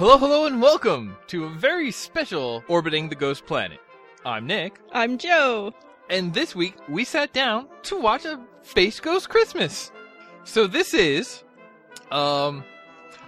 Hello, hello, and welcome to a very special Orbiting the Ghost Planet. I'm Nick, I'm Joe. and this week we sat down to watch a Space Ghost Christmas. So this is, um,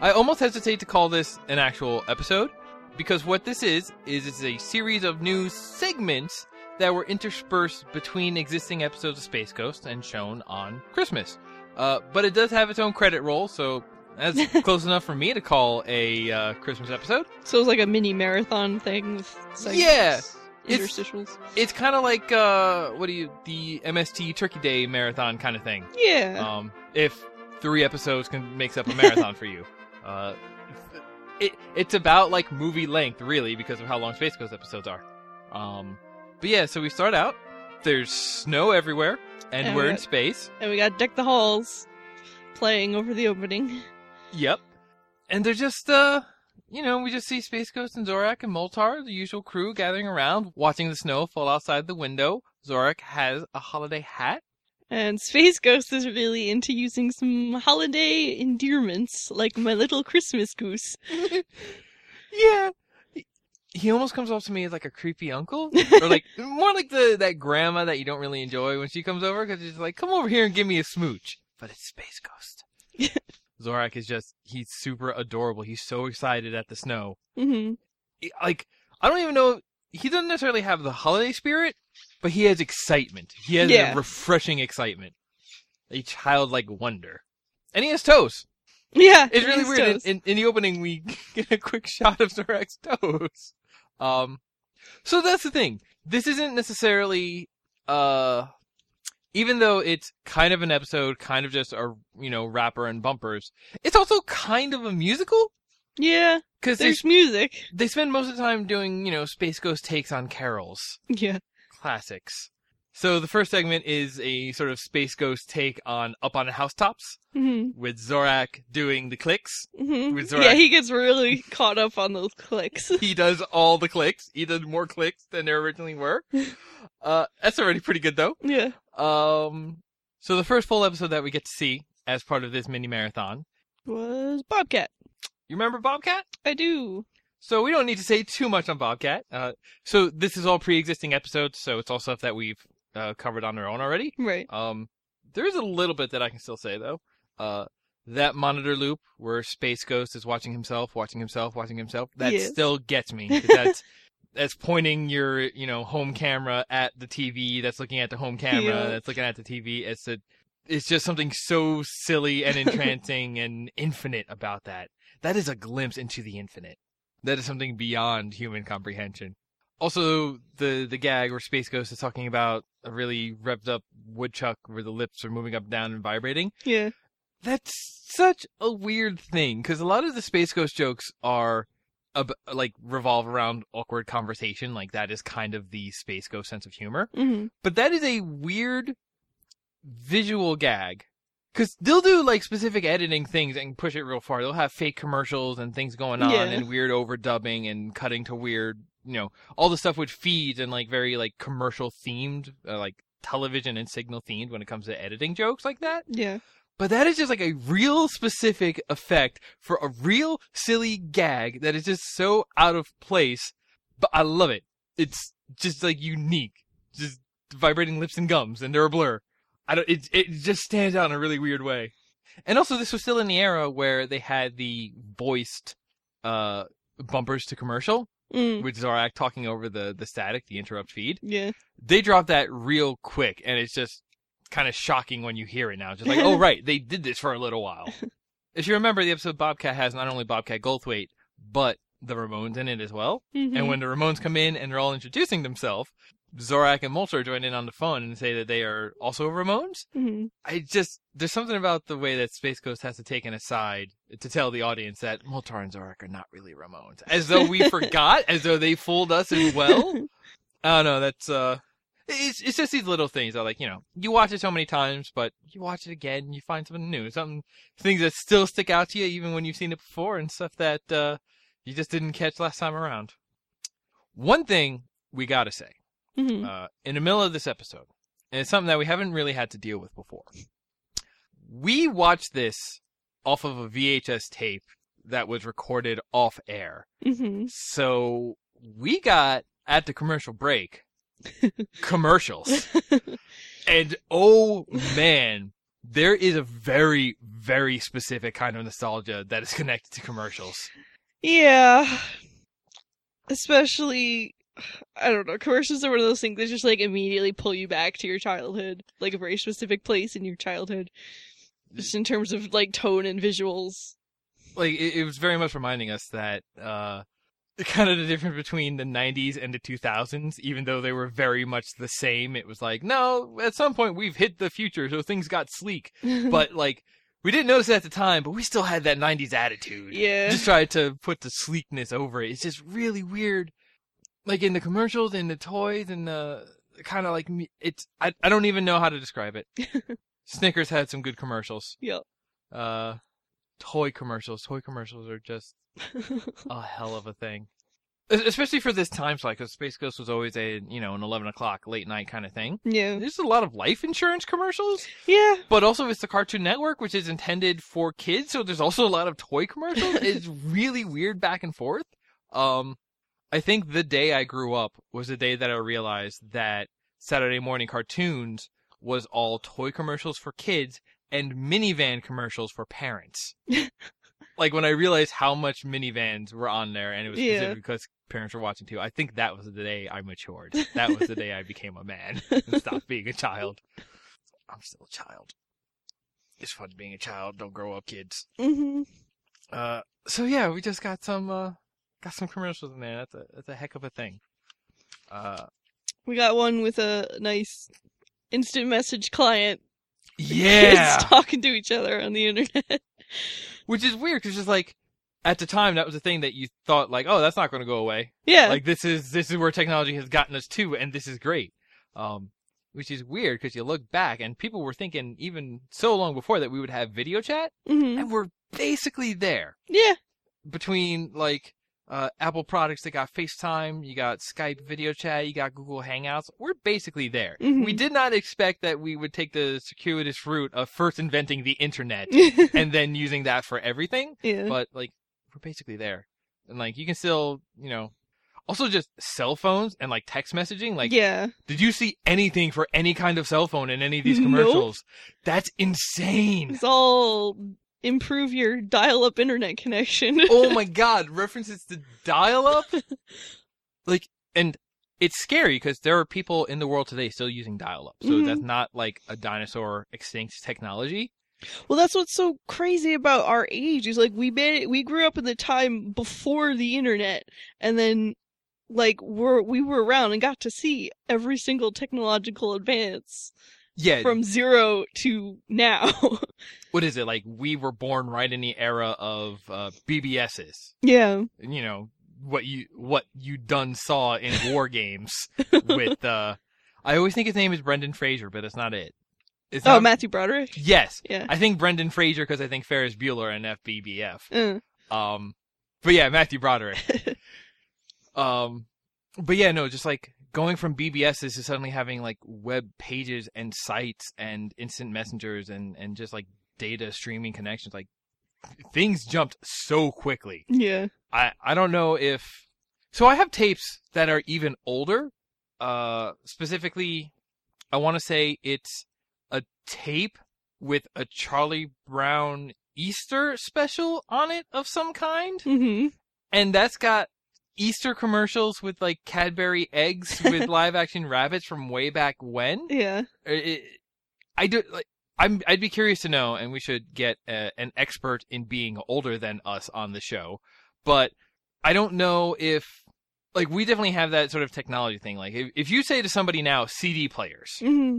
I almost hesitate to call this an actual episode because what this is is it's a series of new segments that were interspersed between existing episodes of Space Ghost and shown on Christmas. Uh, but it does have its own credit roll, so that's close enough for me to call a uh, Christmas episode. So it's like a mini marathon thing with segments, Yeah, it's- interstitials. It's kind of like uh, what do you the MST Turkey Day marathon kind of thing. Yeah. Um, if three episodes can makes up a marathon for you, uh, it it's about like movie length really because of how long Space Ghost episodes are. Um, but yeah, so we start out. There's snow everywhere, and And we're we in space. and we got Deck the Halls playing over the opening. Yep. And they're just, uh, you know, we just see Space Ghost and Zorak and Moltar, the usual crew, gathering around, watching the snow fall outside the window. Zorak has a holiday hat. And Space Ghost is really into using some holiday endearments, like my little Christmas goose. Yeah. He- almost comes off to me as like a creepy uncle, or like more like the that grandma that you don't really enjoy when she comes over because she's like, "Come over here and give me a smooch." But it's Space Ghost. Zorak is just he's super adorable. He's so excited at the snow. hmm he- like I don't even know he doesn't necessarily have the holiday spirit, but he has excitement. He has Yeah. a refreshing excitement, a childlike wonder, and he has toes. Yeah. It's really weird. In, in, in the opening, we get a quick shot of Zorak's toes. Um, so that's the thing. This isn't necessarily uh. Even though it's kind of an episode, kind of just a you know rapper and bumpers, it's also kind of a musical Yeah. because There's music. they spend most of the time doing, you know, Space Ghost takes on carols, Yeah. classics. So the first segment is a sort of Space Ghost take on Up on the Housetops hmm with Zorak doing the clicks. hmm With Yeah, he gets really caught up on those clicks. He does all the clicks. He does more clicks than there originally were. Uh, that's already pretty good though. yeah. Um, so the first full episode that we get to see as part of this mini marathon. Was Bobcat. You remember Bobcat? I do. So we don't need to say too much on Bobcat. Uh, so this is all pre-existing episodes, so it's all stuff that we've uh, covered on our own already. Right. Um, there is a little bit that I can still say though. Uh, that monitor loop where Space Ghost is watching himself, watching himself, watching himself. That Yes. still gets me. That's that's pointing your you know home camera at the TV. That's looking at the home camera. Yeah. That's looking at the TV. It's a it's just something so silly and entrancing and infinite about that. That is a glimpse into the infinite. That is something beyond human comprehension. Also, the the gag where Space Ghost is talking about a really revved up woodchuck where the lips are moving up, down, and vibrating. Yeah. That's such a weird thing because a lot of the Space Ghost jokes are ab- like revolve around awkward conversation. Like that is kind of the Space Ghost sense of humor. hmm But that is a weird visual gag. Cause they'll do like specific editing things and push it real far. They'll have fake commercials and things going on Yeah. and weird overdubbing and cutting to weird, you know, all the stuff with feeds and like very like commercial themed, uh, like television and signal themed when it comes to editing jokes like that. Yeah. But that is just like a real specific effect for a real silly gag that is just so out of place. But I love it. It's just like unique. Just vibrating lips and gums and they're a blur. I don't, it, it just stands out in a really weird way. And also this was still in the era where they had the voiced, uh, bumpers to commercial Mm. with Zorak talking over the, the static, the interrupt feed Yeah. they dropped that real quick and it's just kind of shocking when you hear it now. Just like, oh right, they did this for a little while. if you remember, the episode Bobcat has not only Bobcat Goldthwait, but the Ramones in it as well. Mhm. And when the Ramones come in and they're all introducing themselves, Zorak and Moltar join in on the phone and say that they are also Ramones. Mhm. I just there's something about the way that Space Ghost has to take an aside to tell the audience that Moltar and Zorak are not really Ramones, as though we forgot, as though they fooled us as well. I don't know. That's uh, it's it's just these little things that like you know you watch it so many times, but you watch it again, and you find something new, something things that still stick out to you even when you've seen it before, and stuff that uh you just didn't catch last time around. One thing we gotta say Mhm. uh, in the middle of this episode, and it's something that we haven't really had to deal with before. We watched this off of a VHS tape that was recorded off air. hmm So we got at the commercial break commercials. And oh man, there is a very, very specific kind of nostalgia that is connected to commercials. Yeah. Especially, I don't know, commercials are one of those things that just like immediately pull you back to your childhood, like a very specific place in your childhood, just in terms of like tone and visuals. Like it, it was very much reminding us that uh kind of the difference between the 90s and the 2000s even though they were very much the same it was like no at some point we've hit the future so things got sleek but like we didn't notice it at the time but we still had that 90s attitude yeah, just tried to put the sleekness over it. It's just really weird. Like in the commercials and the toys and the kind of like it's I I don't even know how to describe it. Snickers had some good commercials. yeah. Uh toy commercials. Toy commercials are just a hell of a thing. Especially for this time slot, because Space Ghost was always a you know an eleven o'clock late night kind of thing. yeah, There's a lot of life insurance commercials, yeah. but also it's the Cartoon Network, which is intended for kids. So there's also a lot of toy commercials. it's really weird back and forth. Um, I think the day I grew up was the day that I realized that Saturday morning cartoons was all toy commercials for kids and minivan commercials for parents. like when I realized how much minivans were on there, and it was Yeah. specific because parents were watching too. I think that was the day I matured. That was the day I became a man and stopped being a child. I'm still a child. It's fun being a child. Don't grow up, kids. hmm Uh, so yeah, we just got some uh, got some commercials in there. That's a that's a heck of a thing. Uh, We got one with a nice instant message client. yeah, Kids talking to each other on the internet. which is weird because just like at the time that was a thing that you thought like, oh, that's not going to go away. Yeah. Like this is this is where technology has gotten us to, and this is great. Um, which is weird because you look back and people were thinking even so long before that we would have video chat, hmm and we're basically there. Yeah. between like uh, Apple products that got FaceTime, you got Skype video chat, you got Google Hangouts. We're basically there. Mhm. We did not expect that we would take the circuitous route of first inventing the internet and then using that for everything, yeah. but like we're basically there. And like you can still, you know, also just cell phones and like text messaging. Like, yeah. did you see anything for any kind of cell phone in any of these Nope. commercials? That's insane. It's all improve your dial-up internet connection. oh my god, references to dial up? like, and it's scary because there are people in the world today still using dial up. So Mhm. that's not like a dinosaur extinct technology. Well, that's what's so crazy about our age is like we made it, we grew up in the time before the internet, and then like we're we were around and got to see every single technological advance Yeah. from zero to now. what is it? Like, we were born right in the era of uh, BBSs. yeah, You know, what you, what you done saw in war games with, uh, I always think his name is Brendan Fraser, but it's not it. It's oh not- Matthew Broderick. Yes. Yeah. I think Brendan Fraser because I think Ferris Bueller and FBBF. Uh, Um, but yeah, Matthew Broderick. um, but yeah, no, just like going from BBSs to suddenly having like web pages and sites and instant messengers and and just like data streaming connections, like things jumped so quickly. yeah. I I don't know if so I have tapes that are even older. Uh, specifically, I want to say it's a tape with a Charlie Brown Easter special on it of some kind, hmm and that's got Easter commercials with like Cadbury eggs with live action rabbits from way back when. Yeah. It- I do like. I'm, I'd be curious to know, and we should get a, an expert in being older than us on the show. But I don't know if, like, we definitely have that sort of technology thing. Like, if, if you say to somebody now, CD players, hmm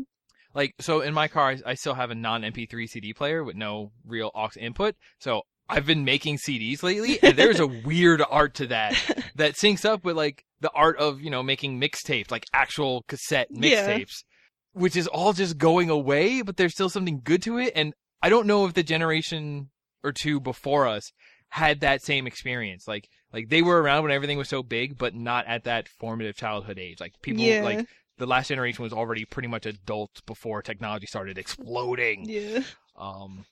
like, so in my car, I, I still have a non MP3 CD player with no real aux input. So I've been making CDs lately, and there's a weird art to that that syncs up with like the art of you know making mixtapes, like actual cassette Yeah. mixtapes, which is all just going away. But there's still something good to it, and I don't know if the generation or two before us had that same experience. Like like they were around when everything was so big, but not at that formative childhood age. Like people yeah. like the last generation was already pretty much adults before technology started exploding. yeah. Um,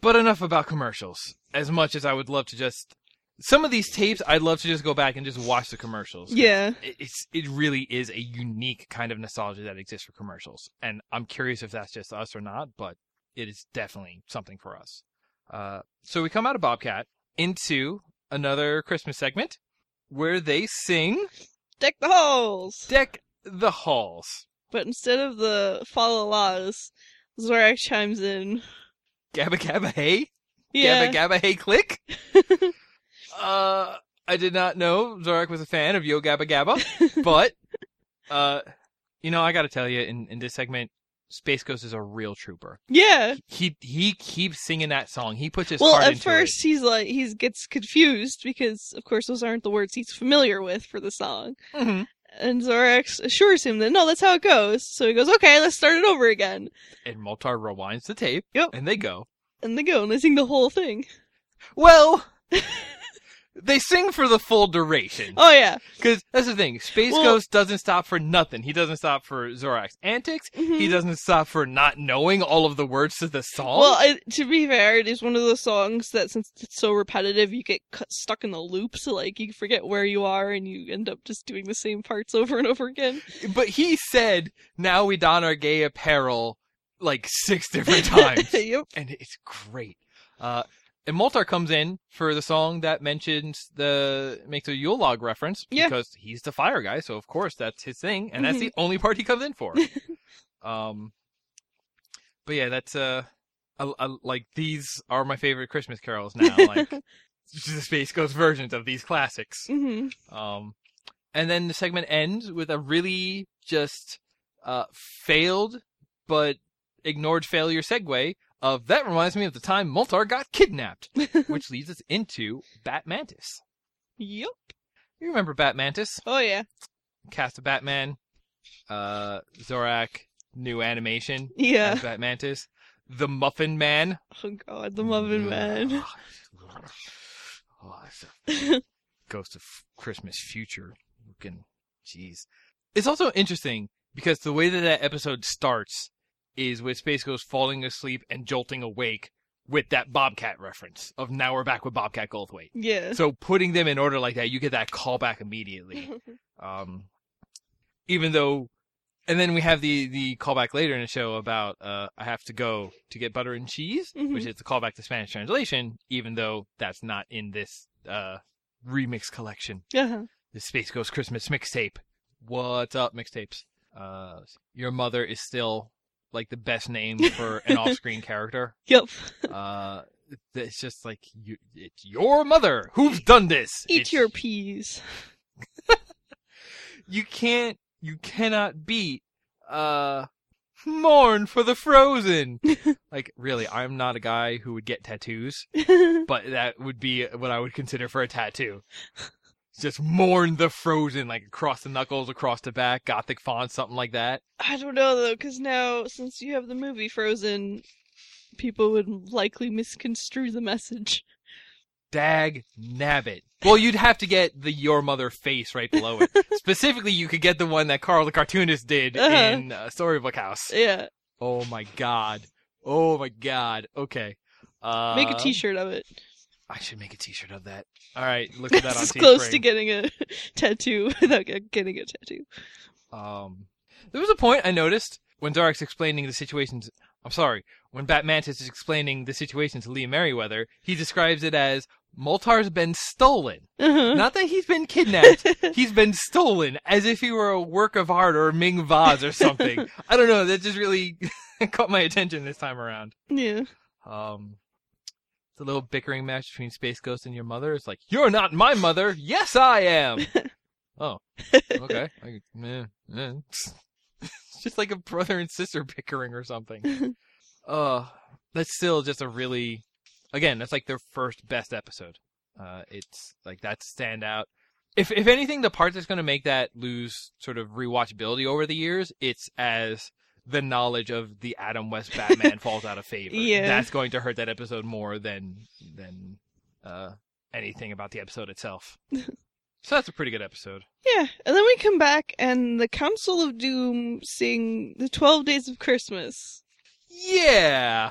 but enough about commercials. As much as I would love to just some of these tapes, I'd love to just go back and just watch the commercials. Yeah. It- It's it really is a unique kind of nostalgia that exists for commercials, and I'm curious if that's just us or not, but it is definitely something for us. Uh, so we come out of Bobcat into another Christmas segment where they sing Deck the halls. "Deck the Halls." But instead of the follow laws, Zorak chimes in. Gabba gabba hey, Yeah. gabba gabba hey click. uh, I did not know Zorak was a fan of Yo Gabba Gabba, but uh, you know I got to tell you, in in this segment, Space Ghost is a real trooper. yeah. He he keeps singing that song. He puts his Well, heart at into first he's like he gets confused because of course those aren't the words he's familiar with for the song. it. And Zorax assures him that no, that's how it goes. So he goes, "Okay, let's start it over again." And Moltar rewinds the tape. Yep. And they go. And they go and they sing the whole thing. Well, they sing for the full duration. Oh yeah. Because that's the thing. Space Well- Ghost doesn't stop for nothing. He doesn't stop for Zorak's antics. He Mhm. doesn't stop for not knowing all of the words to the song. Well, to be fair, it is one of those songs that since it's so repetitive, you get cut, stuck in the loop. So like you forget where you are, and you end up just doing the same parts over and over again. but he said, now we don our gay apparel like six different times. yep. and it's great. Uh, and Moltar comes in for the song that mentions the makes a Yule log reference Yeah. because he's the fire guy, so of course that's his thing, and that's the only part he comes in for. um, but yeah, that's uh, I, I, like these are my favorite Christmas carols now. Like the Space Ghost versions of these classics. hmm Um, and then the segment ends with a really just uh, failed but ignored failure segue of that reminds me of the time Moltar got kidnapped, which leads us into Bat Mantis. Yep. You remember Bat Mantis? Oh yeah. Cast of Batman, uh, Zorak, new animation Yeah. as Bat Mantis, the Muffin Man. Oh god, the Muffin Man. Oh, it's a Ghost of Christmas Future looking. Jeez. It's also interesting because the way that that episode starts is with Space Ghost falling asleep and jolting awake with that Bobcat reference of now we're back with Bobcat Goldthwait. Yeah. So putting them in order like that, you get that callback immediately. Um, even though, and then we have the the callback later in the show about uh, I have to go to get butter and cheese, Mhm. which is the callback to Spanish translation. Even though that's not in this uh, remix collection, uh-huh. the Space Ghost Christmas mixtape. What's up, mixtapes? Uh, your mother is still like the best name for an off-screen character. Yep. Uh, it's just like you, it's your mother who's done this. Eat It's- your peas. you can't you cannot beat uh mourn for the frozen like really i'm not a guy who would get tattoos but that would be what i would consider for a tattoo just mourn the frozen like across the knuckles across the back gothic font something like that I don't know though, because now since you have the movie Frozen, people would likely misconstrue the message. dag nabbit well you'd have to get the your mother face right below it specifically you could get the one that carl the cartoonist did Uh-huh. in uh, storybook house Yeah. oh my god oh my god okay uh Make a T-shirt of it. I should make a T-shirt of that. All right, look at that on That's close to getting a tattoo without getting a tattoo. Um, there was a point I noticed when Dark's explaining the situations. I'm sorry, when Batmantis is explaining the situation to Lee Meriwether, he describes it as Moltar's been stolen. Uh-huh. Not that he's been kidnapped. he's been stolen, as if he were a work of art or a Ming vase or something. I don't know. That just really caught my attention this time around. yeah. Um, it's a little bickering match between Space Ghost and your mother. It's like, you're not my mother. Yes, I am. oh, okay. I, eh, eh. it's just like a brother and sister bickering or something. uh, that's still just a really, again, that's like their first best episode. Uh, it's like that standout. If if anything, the part that's going to make that lose sort of rewatchability over the years, it's as the knowledge of the Adam West Batman falls out of favor. Yeah. That's going to hurt that episode more than than uh, anything about the episode itself. so that's a pretty good episode. Yeah. And then we come back and the Council of Doom sing the 12 Days of Christmas. Yeah.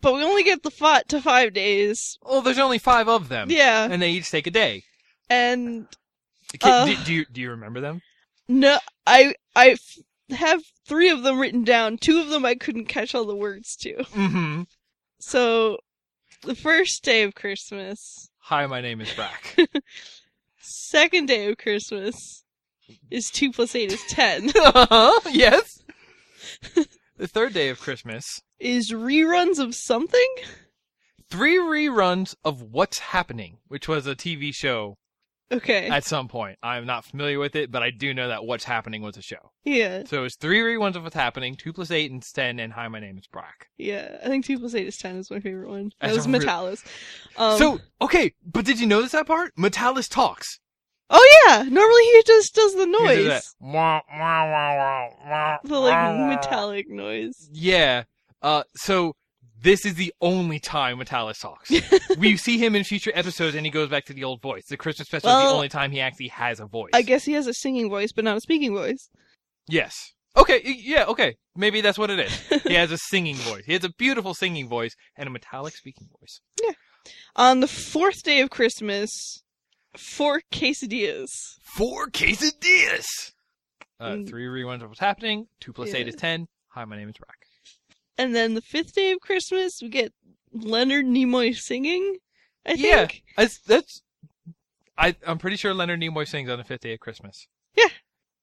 but we only get the fought to five days. Well, there's only five of them, Yeah, and they each take a day. and Uh. do, do you do you remember them? no, I I have three of them written down. Two of them I couldn't catch all the words to. Mm-hmm. So, the first day of Christmas, Hi, my name is Brak. second day of Christmas is two plus eight is ten. uh-huh, yes. the third day of Christmas, is reruns of something. three reruns of What's Happening, which was a TV show Okay, at some point. I'm not familiar with it, but I do know that What's Happening was a show. yeah, So it's three reruns of What's Happening, two plus eight is ten, and Hi, my name is Brak. yeah. I think two plus eight is ten is my favorite one. That That's was real- Metallus. Um, so okay, but did you notice that part? Metallus talks. oh yeah, normally he just does the He does noise, that, "Wah, wah, wah, wah, wah, the like wah, wah." metallic noise. Yeah. Uh, so this is the only time Metallus talks. we see him in future episodes, and he goes back to the old voice. The Christmas special is the only time he actually has a voice. I guess he has a singing voice, but not a speaking voice. Yes. Okay. Yeah. Okay. Maybe that's what it is. He has a singing voice. He has a beautiful singing voice and a metallic speaking voice. Yeah. On the fourth day of Christmas, four quesadillas. Four quesadillas. Uh, Mm. three rewinds of what's happening. Two plus eight Yeah. is ten. Hi, my name is Brak. And then the fifth day of Christmas, we get Leonard Nimoy singing. I Yeah. think. That's that's. I I'm pretty sure Leonard Nimoy sings on the fifth day of Christmas. Yeah.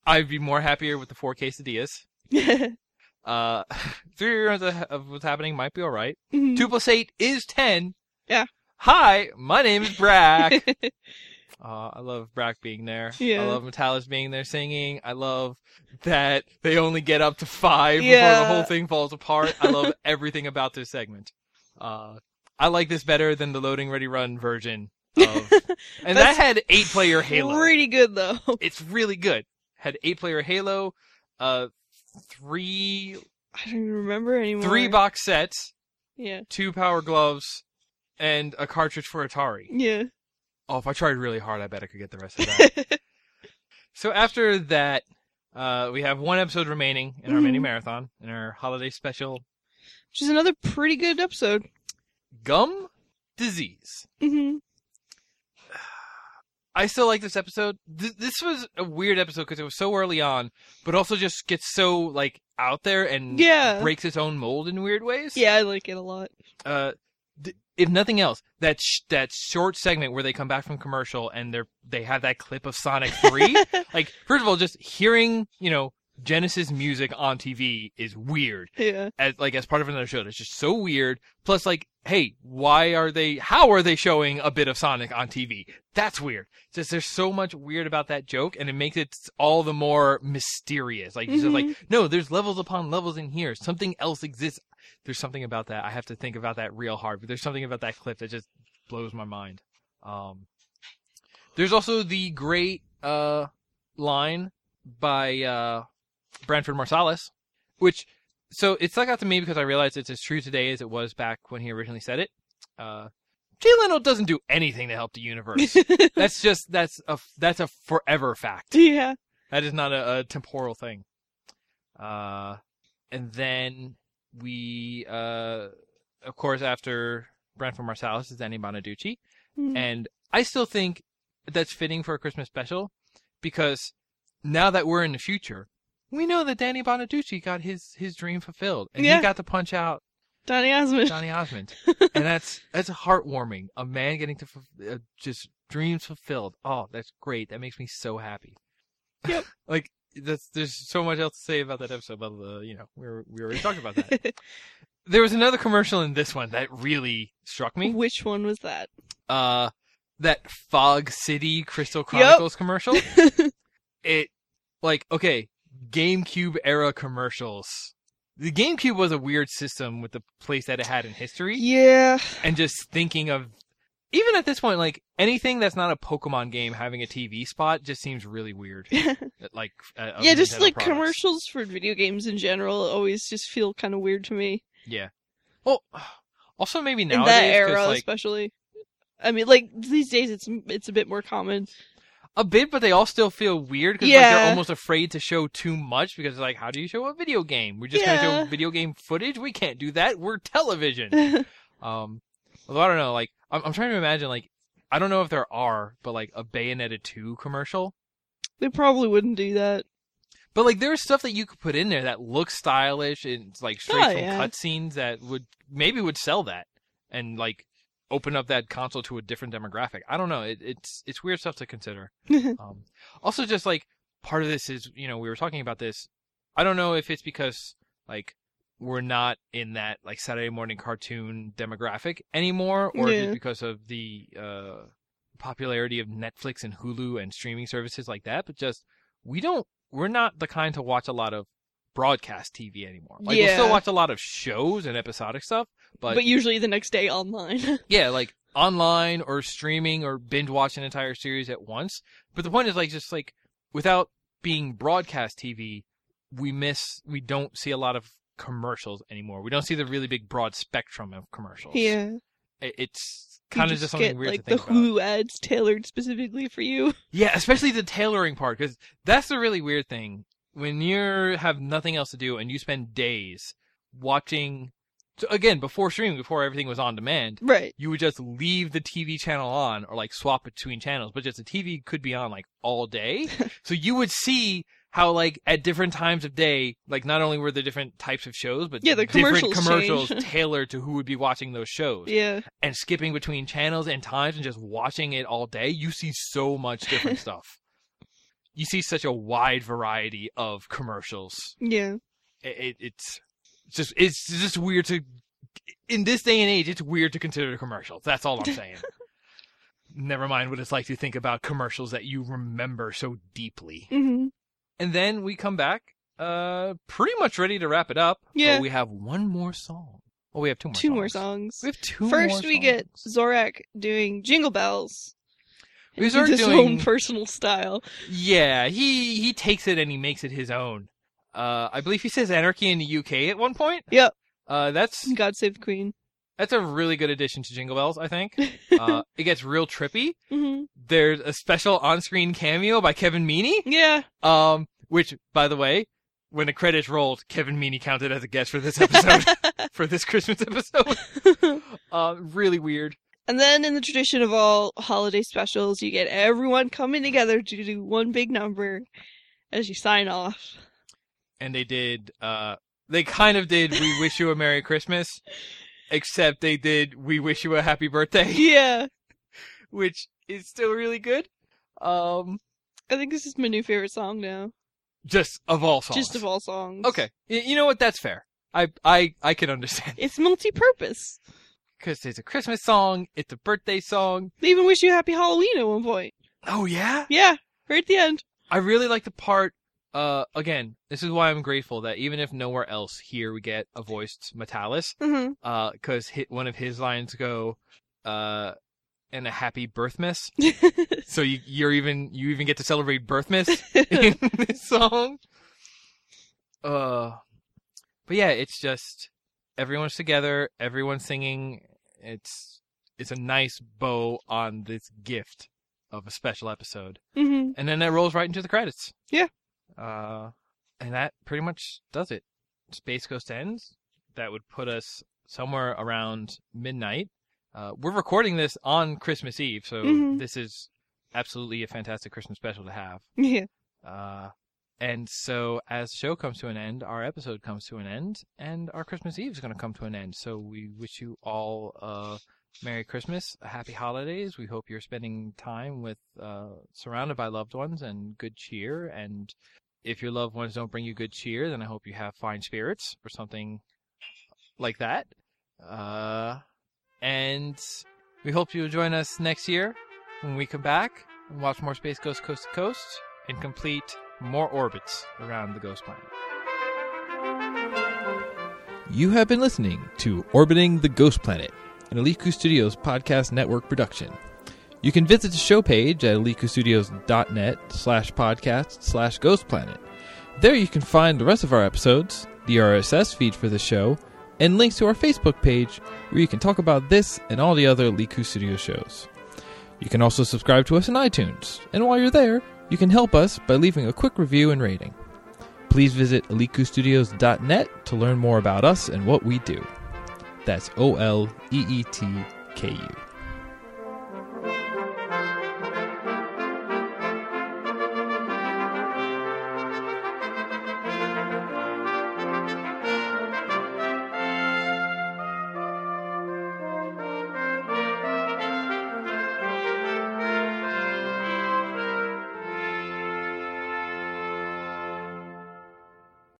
I'd be more happier with the four quesadillas. Uh, three reruns of, of what's happening might be all right. Mhm. Two plus eight is ten. Yeah. Hi, my name is Brak. Uh, I love Brak being there. Yeah. I love Metallus being there singing. I love that they only get up to five before the whole thing falls apart. I love everything about this segment. Uh, I like this better than the loading ready run version of, and that had eight player Halo. Pretty good though. It's really good. Had eight player Halo, uh, three I don't even remember anymore. three box sets, Yeah. two power gloves, and a cartridge for Atari. Yeah. Oh, if I tried really hard, I bet I could get the rest of that. So after that, uh, we have one episode remaining in our mini Mhm. marathon, in our holiday special, Which is another pretty good episode. Gum Disease. hmm I still like this episode. Th- this was a weird episode because it was so early on, but also just gets so like out there and Yeah. breaks its own mold in weird ways. Yeah, I like it a lot. Uh, th- if nothing else, that sh- that short segment where they come back from commercial and they're they have that clip of Sonic Three. like, first of all, just hearing you know Genesis music on TV is weird. Yeah. As like as part of another show, it's just so weird. Plus, like, hey, why are they? How are they showing a bit of Sonic on TV? That's weird. Just there's so much weird about that joke, and it makes it all the more mysterious. Like, it's just like, mm-hmm. no, there's levels upon levels in here. Something else exists. There's something about that. I have to think about that real hard. But there's something about that clip that just blows my mind. Um, there's also the great uh line by uh Branford Marsalis, which so it stuck out to me because I realized it's as true today as it was back when he originally said it. Uh, Jay Leno doesn't do anything to help the universe. that's just that's a that's a forever fact. yeah. That is not a, a temporal thing. Uh, and then we, uh, of course, after Branford Marsalis is Danny Bonaduce, Mhm. and I still think that's fitting for a Christmas special because now that we're in the future, we know that Danny Bonaduce got his his dream fulfilled, and Yeah. he got to punch out Donny Osmond. Johnny Osmond, and that's that's heartwarming. A man getting to uh, just dreams fulfilled. Oh, that's great. That makes me so happy. Yep. like that's there's so much else to say about that episode. But uh, you know, we were, we already talked about that. there was another commercial in this one that really struck me. Which one was that? Uh, that Fog City Crystal Chronicles commercial. it like okay, GameCube era commercials. The GameCube was a weird system with the place that it had in history Yeah. and just thinking of even at this point like anything that's not a pokemon game having a tv spot just seems really weird like uh, yeah, just like products. commercials for video games in general always just feel kind of weird to me. yeah well also maybe in nowadays era, like especially. I mean, like these days, it's it's a bit more common. a bit, but they all still feel weird because like, they're almost afraid to show too much because like, how do you show a video game? We're just gonna show video game footage. We can't do that. We're television. um, although I don't know. Like, I'm, I'm trying to imagine. Like, I don't know if there are, but like a Bayonetta two commercial. they probably wouldn't do that. But like, there's stuff that you could put in there that looks stylish and it's like straight Oh, from yeah. cutscenes that would maybe would sell that and like open up that console to a different demographic. I don't know. It, it's it's weird stuff to consider. um, also, just like part of this is you know we were talking about this. I don't know if it's because like we're not in that like Saturday morning cartoon demographic anymore, or Yeah. because of the uh, popularity of Netflix and Hulu and streaming services like that. But just we don't we're not the kind to watch a lot of broadcast TV anymore. Like we'll still watch a lot of shows and episodic stuff, but, but usually the next day online. yeah, like online or streaming or binge watch an entire series at once. But the point is like just like without being broadcast TV, we miss we don't see a lot of commercials anymore. We don't see the really big broad spectrum of commercials. yeah. It- It's You kind of just something get weird like to think the about. Hulu ads tailored specifically for you. Yeah, especially the tailoring part, because that's the really weird thing. When you have nothing else to do and you spend days watching, so again, before streaming, before everything was on demand, Right. you would just leave the TV channel on or like swap between channels, but just the TV could be on like all day. so you would see how like at different times of day, like not only were there different types of shows, but Yeah, the different commercials commercials tailored to who would be watching those shows Yeah. and skipping between channels and times and just watching it all day, you see so much different stuff. You see such a wide variety of commercials. Yeah. It, it, it's just it's just weird to in this day and age. It's weird to consider commercials. That's all I'm saying. Never mind what it's like to think about commercials that you remember so deeply. hmm And then we come back, uh, pretty much ready to wrap it up. but Yeah. we have one more song. Oh, we have two more. Two songs. more songs. We have two. First, we get. Zorak doing Jingle Bells. We start his doing- own personal style. Yeah, he he takes it and he makes it his own. Uh, I believe he says anarchy in the UK at one point. Yep. Uh, that's God Save the Queen. that's a really good addition to Jingle Bells. I think. Uh, it gets real trippy. hmm There's a special on-screen cameo by Kevin Meaney. Yeah. Um, which, by the way, when the credits rolled, Kevin Meaney counted as a guest for this episode, for this Christmas episode. Uh, really weird. And then, in the tradition of all holiday specials, you get everyone coming together to do one big number as you sign off. And they did. Uh, they kind of did. We wish you a Merry Christmas. Except they did. We wish you a Happy Birthday. Yeah. which is still really good. Um, I think this is my new favorite song now. Just of all songs. Just of all songs. Okay, Y- you know what? That's fair. I I I can understand It's multi-purpose. because it's a Christmas song, it's a birthday song. They even wish you happy Halloween at one point. Oh yeah, Yeah, right at the end. I really like the part. Uh, again, this is why I'm grateful that even if nowhere else here we get a voiced Metallus, hmm uh, because one of his lines go, uh, and a happy birthmas. So you you're even you even get to celebrate birthmas in this song. Uh, but yeah, it's just everyone's together, everyone's singing. It's it's a nice bow on this gift of a special episode, hmm and then that rolls right into the credits. Yeah. Uh, and that pretty much does it. Space Ghost ends. That would put us somewhere around midnight. Uh, we're recording this on Christmas Eve, so Mhm. this is absolutely a fantastic Christmas special to have. Yeah. Uh, and so as the show comes to an end, our episode comes to an end, and our Christmas Eve is going to come to an end. So we wish you all a Merry Christmas, a Happy Holidays. We hope you're spending time with, uh, surrounded by loved ones and good cheer. And if your loved ones don't bring you good cheer, then I hope you have fine spirits or something like that. Uh, and we hope you'll join us next year when we come back and watch more Space Ghost Coast to Coast and complete more orbits around the Ghost Planet. You have been listening to Orbiting the Ghost Planet, an Eliku Studios podcast network production. You can visit the show page at elikustudios.net slash podcast slash ghost planet. There you can find the rest of our episodes, the RSS feed for the show, and links to our Facebook page where you can talk about this and all the other Liku Studios shows. You can also subscribe to us on iTunes, and while you're there, you can help us by leaving a quick review and rating. Please visit elitekustudios.net to learn more about us and what we do. That's O L E E T K U.